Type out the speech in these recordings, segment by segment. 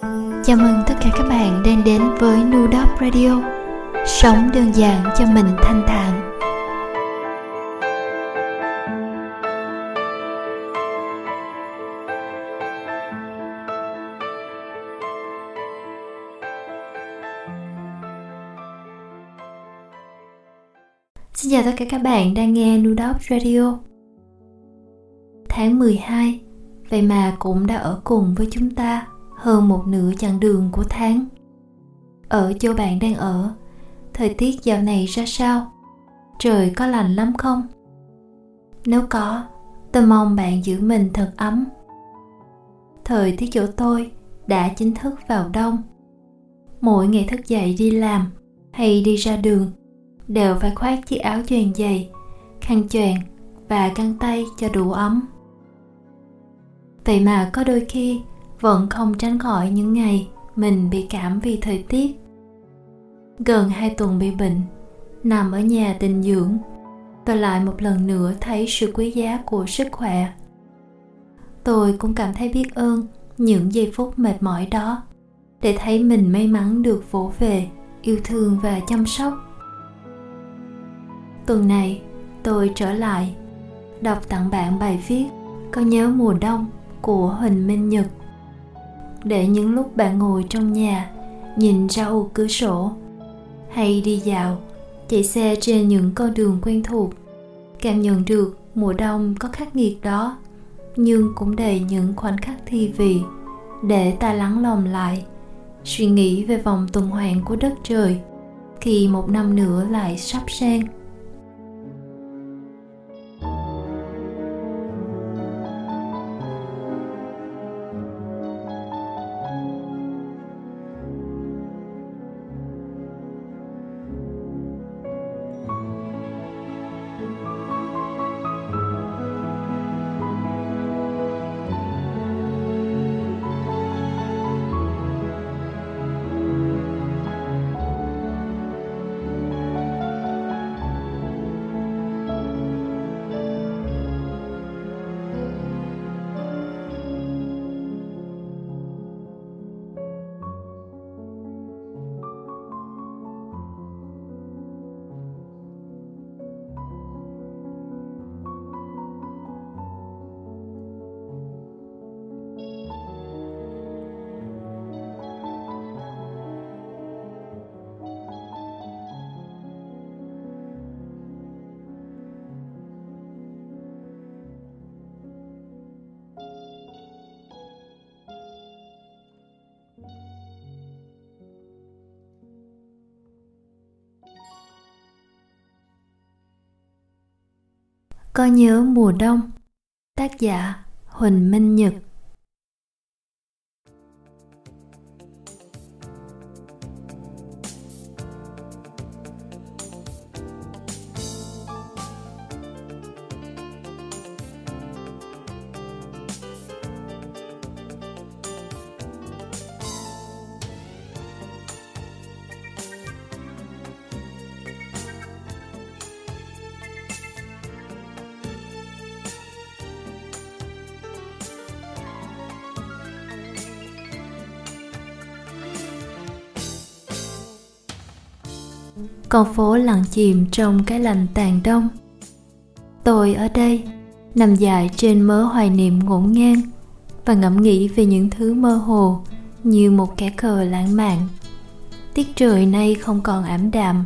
Chào mừng tất cả các bạn đang đến với Nudop Radio. Sống đơn giản cho mình thanh thản. Xin chào tất cả các bạn đang nghe Nudop Radio. Tháng 12 Vậy mà cũng đã ở cùng với chúng ta hơn một nửa chặng đường của tháng. Ở chỗ bạn đang ở, thời tiết dạo này ra sao? Trời có lạnh lắm không? Nếu có, tôi mong bạn giữ mình thật ấm. Thời tiết chỗ tôi đã chính thức vào đông. Mỗi ngày thức dậy đi làm hay đi ra đường đều phải khoác chiếc áo choàng dày, khăn choàng và găng tay cho đủ ấm. Vậy mà có đôi khi vẫn không tránh khỏi những ngày mình bị cảm vì thời tiết. Gần hai tuần bị bệnh, nằm ở nhà tình dưỡng tôi lại một lần nữa thấy sự quý giá của sức khỏe. Tôi cũng cảm thấy biết ơn những giây phút mệt mỏi đó để thấy mình may mắn được vỗ về, yêu thương và chăm sóc. Tuần này, tôi trở lại, đọc tặng bạn bài viết có nhớ mùa đông của huỳnh minh nhật để những lúc bạn ngồi trong nhà, nhìn ra ô cửa sổ, hay đi dạo, chạy xe trên những con đường quen thuộc. Cảm nhận được mùa đông có khắc nghiệt đó, nhưng cũng đầy những khoảnh khắc thi vị để ta lắng lòng lại, suy nghĩ về vòng tuần hoàn của đất trời khi một năm nữa lại sắp sang Có nhớ mùa đông Tác giả Huỳnh Minh Nhật. Con phố lặng chìm trong cái lạnh tàn đông. Tôi ở đây, nằm dài trên mớ hoài niệm ngổn ngang và ngẫm nghĩ về những thứ mơ hồ như một kẻ cờ lãng mạn. Tiết trời nay không còn ảm đạm,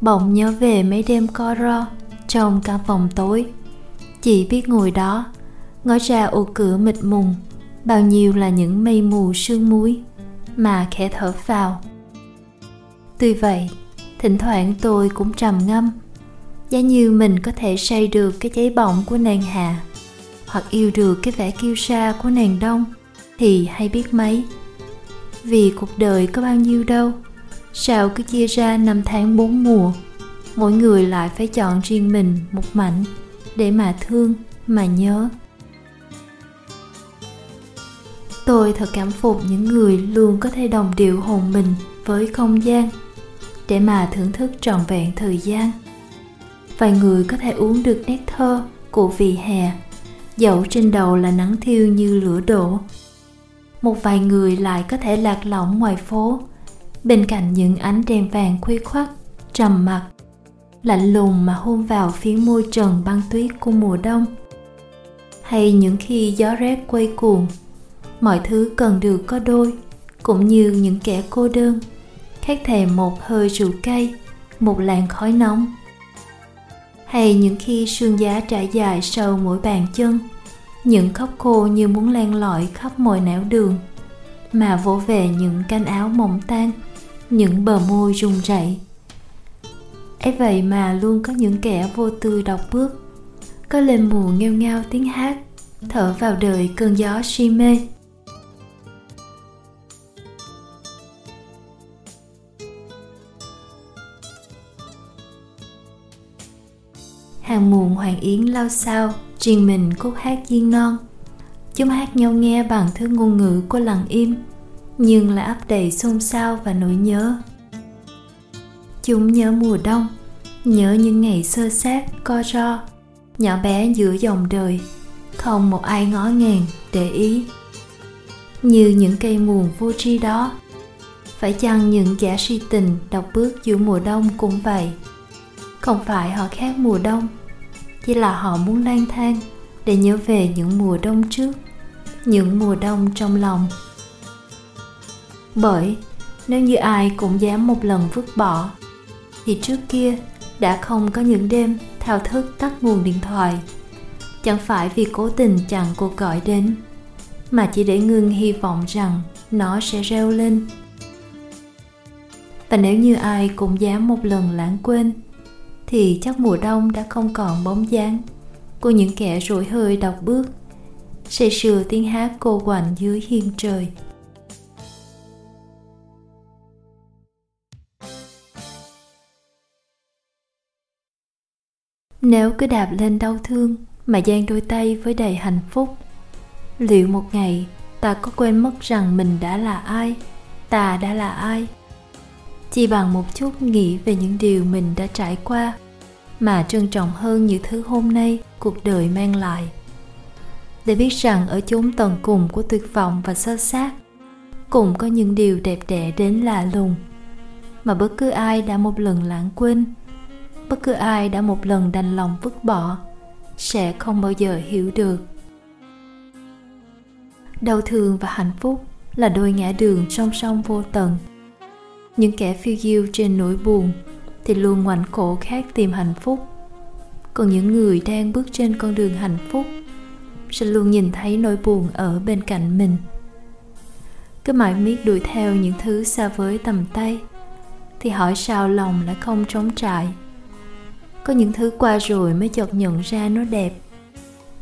bỗng nhớ về mấy đêm co ro trong căn phòng tối. Chỉ biết ngồi đó, ngó ra ô cửa mịt mùng, bao nhiêu là những mây mù sương muối mà khẽ thở vào tuy vậy thỉnh thoảng tôi cũng trầm ngâm. Giá như mình có thể say được cái cháy bỏng của nàng hạ, hoặc yêu được cái vẻ kiêu sa của nàng đông, thì hay biết mấy. Vì cuộc đời có bao nhiêu đâu, sao cứ chia ra năm tháng bốn mùa, mỗi người lại phải chọn riêng mình một mảnh để mà thương, mà nhớ. Tôi thật cảm phục những người luôn có thể đồng điệu hồn mình với không gian để mà thưởng thức trọn vẹn thời gian. Vài người có thể uống được nét thơ của vị hè. Dẫu trên đầu là nắng thiêu như lửa đổ, một vài người lại có thể lạc lõng ngoài phố. Bên cạnh những ánh đèn vàng khuya khoắt trầm mặc, lạnh lùng mà hôn vào phía môi trần băng tuyết của mùa đông, hay những khi gió rét quay cuồng, mọi thứ cần được có đôi, cũng như những kẻ cô đơn khác thèm một hơi rượu cay, một làn khói nóng. Hay những khi sương giá trải dài sau mỗi bàn chân, những khóc khô như muốn len lỏi khắp mọi nẻo đường, mà vỗ về những canh áo mỏng tan, những bờ môi run rẩy. Ấy vậy mà luôn có những kẻ vô tư đọc bước, có lên mùa nghêu ngao tiếng hát, thở vào đời cơn gió si mê. Hàng muộn hoàng yến lao sao truyền mình khúc hát duyên non. Chúng hát nhau nghe bằng thứ ngôn ngữ của lặng im, nhưng lại ấp đầy xôn xao và nỗi nhớ. Chúng nhớ mùa đông, nhớ những ngày sơ sát co ro, nhỏ bé giữa dòng đời, không một ai ngó ngàng để ý. Như những cây muồn vô tri đó, phải chăng những kẻ si tình đọc bước giữa mùa đông cũng vậy? Không phải họ khác mùa đông chỉ là họ muốn lang thang để nhớ về những mùa đông trước, những mùa đông trong lòng. Bởi nếu như ai cũng dám một lần vứt bỏ, thì trước kia đã không có những đêm thao thức tắt nguồn điện thoại. Chẳng phải vì cố tình chặn cuộc gọi đến, mà chỉ để ngưng hy vọng rằng nó sẽ reo lên. Và nếu như ai cũng dám một lần lãng quên thì chắc mùa đông đã không còn bóng dáng. Của những kẻ rủi hơi đọc bước. Say sưa tiếng hát cô quạnh dưới hiên trời. Nếu cứ đạp lên đau thương mà giang đôi tay với đầy hạnh phúc, liệu một ngày ta có quên mất rằng mình đã là ai, ta đã là ai? Chỉ bằng một chút nghĩ về những điều mình đã trải qua, mà trân trọng hơn những thứ hôm nay cuộc đời mang lại. Để biết rằng ở chốn tận cùng của tuyệt vọng và sơ sát cũng có những điều đẹp đẽ đến lạ lùng. Mà bất cứ ai đã một lần lãng quên, bất cứ ai đã một lần đành lòng vứt bỏ, sẽ không bao giờ hiểu được. Đau thương và hạnh phúc là đôi ngã đường song song vô tận những kẻ phiêu diêu trên nỗi buồn thì luôn ngoảnh cổ khác tìm hạnh phúc. Còn những người đang bước trên con đường hạnh phúc sẽ luôn nhìn thấy nỗi buồn ở bên cạnh mình. Cứ mãi miết đuổi theo những thứ xa với tầm tay thì hỏi sao lòng lại không trống trải. Có những thứ qua rồi mới chợt nhận ra nó đẹp.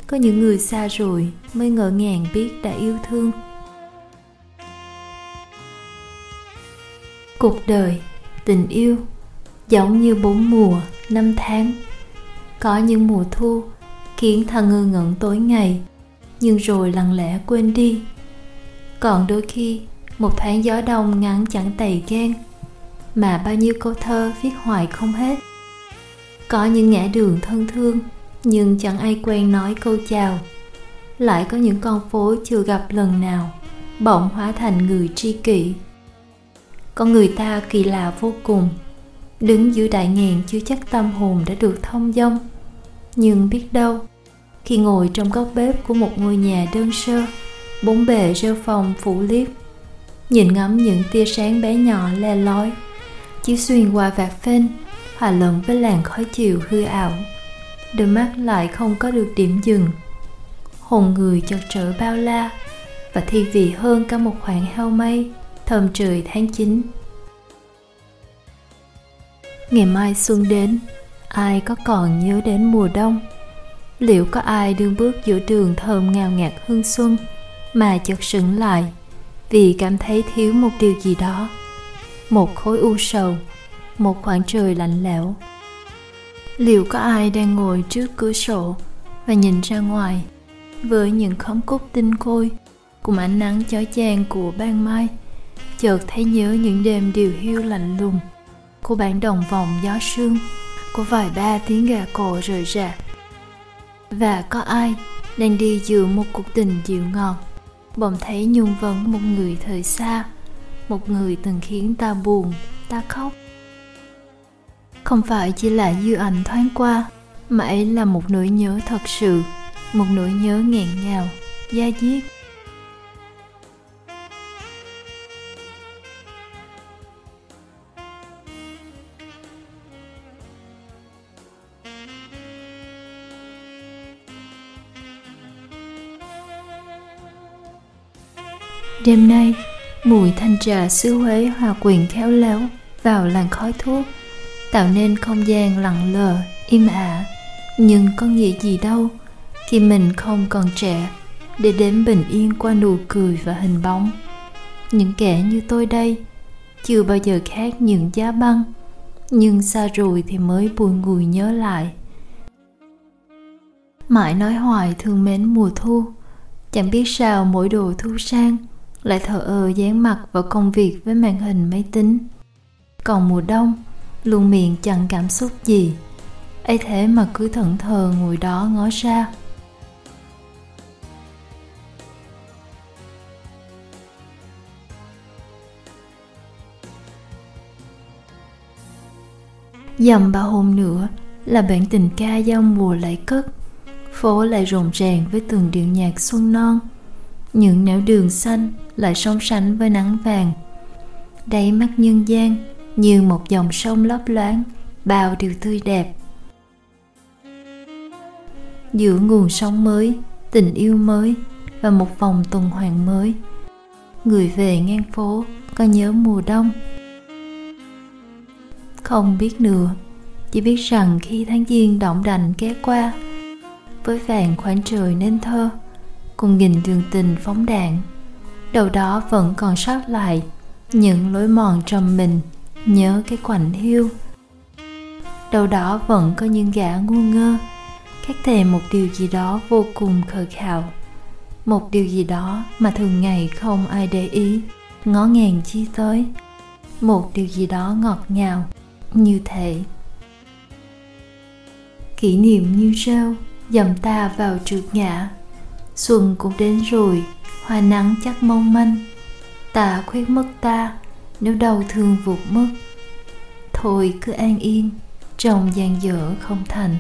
Có những người xa rồi mới ngỡ ngàng biết đã yêu thương. Cuộc đời, tình yêu, giống như bốn mùa, năm tháng. Có những mùa thu khiến ta ngơ ngẩn tối ngày, nhưng rồi lặng lẽ quên đi. Còn đôi khi, một thoáng gió đông ngắn chẳng tày gan mà bao nhiêu câu thơ viết hoài không hết. Có những ngã đường thân thương, nhưng chẳng ai quen nói câu chào. Lại có những con phố chưa gặp lần nào, bỗng hóa thành người tri kỷ con người ta kỳ lạ vô cùng. Đứng giữa đại ngàn chưa chắc tâm hồn đã được thông dong. Nhưng biết đâu, khi ngồi trong góc bếp của một ngôi nhà đơn sơ, bốn bề rêu phòng phủ liếp, nhìn ngắm những tia sáng bé nhỏ le lói, chiếu xuyên qua vạt phên, hòa lẫn với làn khói chiều hư ảo. Đôi mắt lại không có được điểm dừng. Hồn người chợt trở bao la và thi vị hơn cả một khoảng heo mây thơm trời tháng 9 ngày mai xuân đến, ai có còn nhớ đến mùa đông? Liệu có ai đương bước giữa đường thơm ngào ngạt hương xuân mà chợt sững lại vì cảm thấy thiếu một điều gì đó? Một khối u sầu, một khoảng trời lạnh lẽo. Liệu có ai đang ngồi trước cửa sổ và nhìn ra ngoài? Với những khóm cúc tinh khôi cùng ánh nắng chói chang của ban mai chợt thấy nhớ những đêm điều hiu lạnh lùng của bản đồng vòng gió sương, của vài ba tiếng gà cổ rời rạc. Và có ai đang đi giữa một cuộc tình dịu ngọt? Bỗng thấy nhung vấn một người thời xa, một người từng khiến ta buồn, ta khóc. Không phải chỉ là dư ảnh thoáng qua, mà ấy là một nỗi nhớ thật sự, một nỗi nhớ nghẹn ngào, da diết. Đêm nay, mùi thanh trà xứ Huế hòa quyện khéo léo vào làn khói thuốc, tạo nên không gian lặng lờ, im ả. Nhưng có nghĩa gì đâu khi mình không còn trẻ để đến bình yên qua nụ cười và hình bóng. Những kẻ như tôi đây chưa bao giờ khác những giá băng, nhưng xa rồi thì mới buồn ngùi nhớ lại. Mãi nói hoài thương mến mùa thu, chẳng biết sao mỗi đồ thu sang lại thờ ơ dán mặt vào công việc với màn hình máy tính. Còn mùa đông, luôn miệng chẳng cảm xúc gì. Ấy thế mà cứ thẫn thờ ngồi đó ngó ra. Dầm ba hôm nữa là bản tình ca giao mùa lại cất. Phố lại rộn ràng với từng điệu nhạc xuân non những nẻo đường xanh lại song sánh với nắng vàng. Đáy mắt nhân gian như một dòng sông lấp loáng, bao điều tươi đẹp. Giữa nguồn sống mới, tình yêu mới và một vòng tuần hoàn mới. Người về ngang phố có nhớ mùa đông. Không biết nữa, chỉ biết rằng khi tháng giêng động đành ghé qua, với vàng khoảng trời nên thơ cùng nghìn đường tình phóng đạn. Đầu đó vẫn còn sót lại những lối mòn trong mình, nhớ cái quạnh hiu. Đầu đó vẫn có những gã ngu ngơ khát thề một điều gì đó vô cùng khờ khạo. Một điều gì đó mà thường ngày không ai để ý, ngó ngàng chi tới. Một điều gì đó ngọt ngào, như thể. Kỷ niệm như rêu dầm ta vào trượt ngã xuân cũng đến rồi, hoa nắng chắc mong manh. Ta khuyết mất ta, nếu đau thương vụt mất. Thôi cứ an yên, trong gian dở không thành.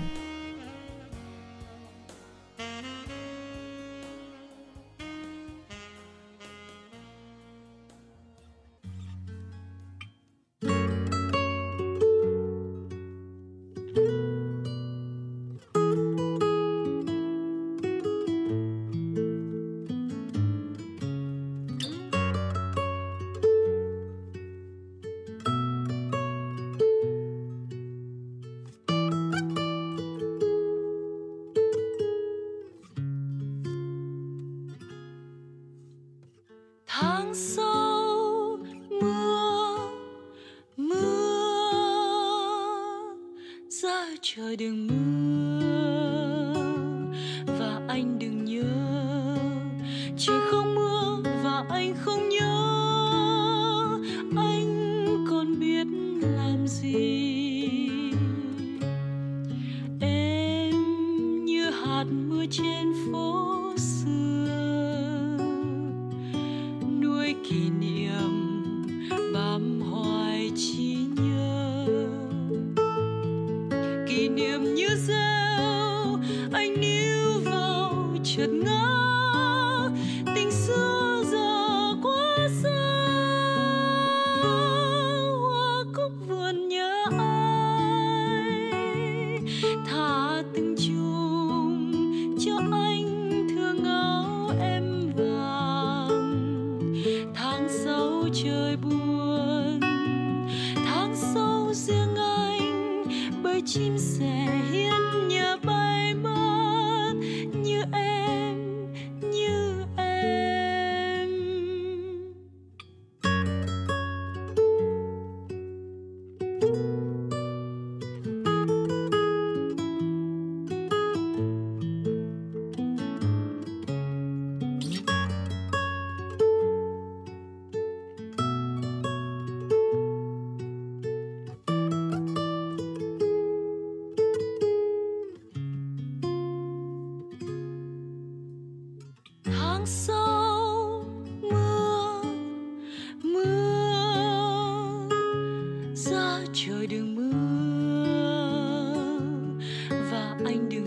I knew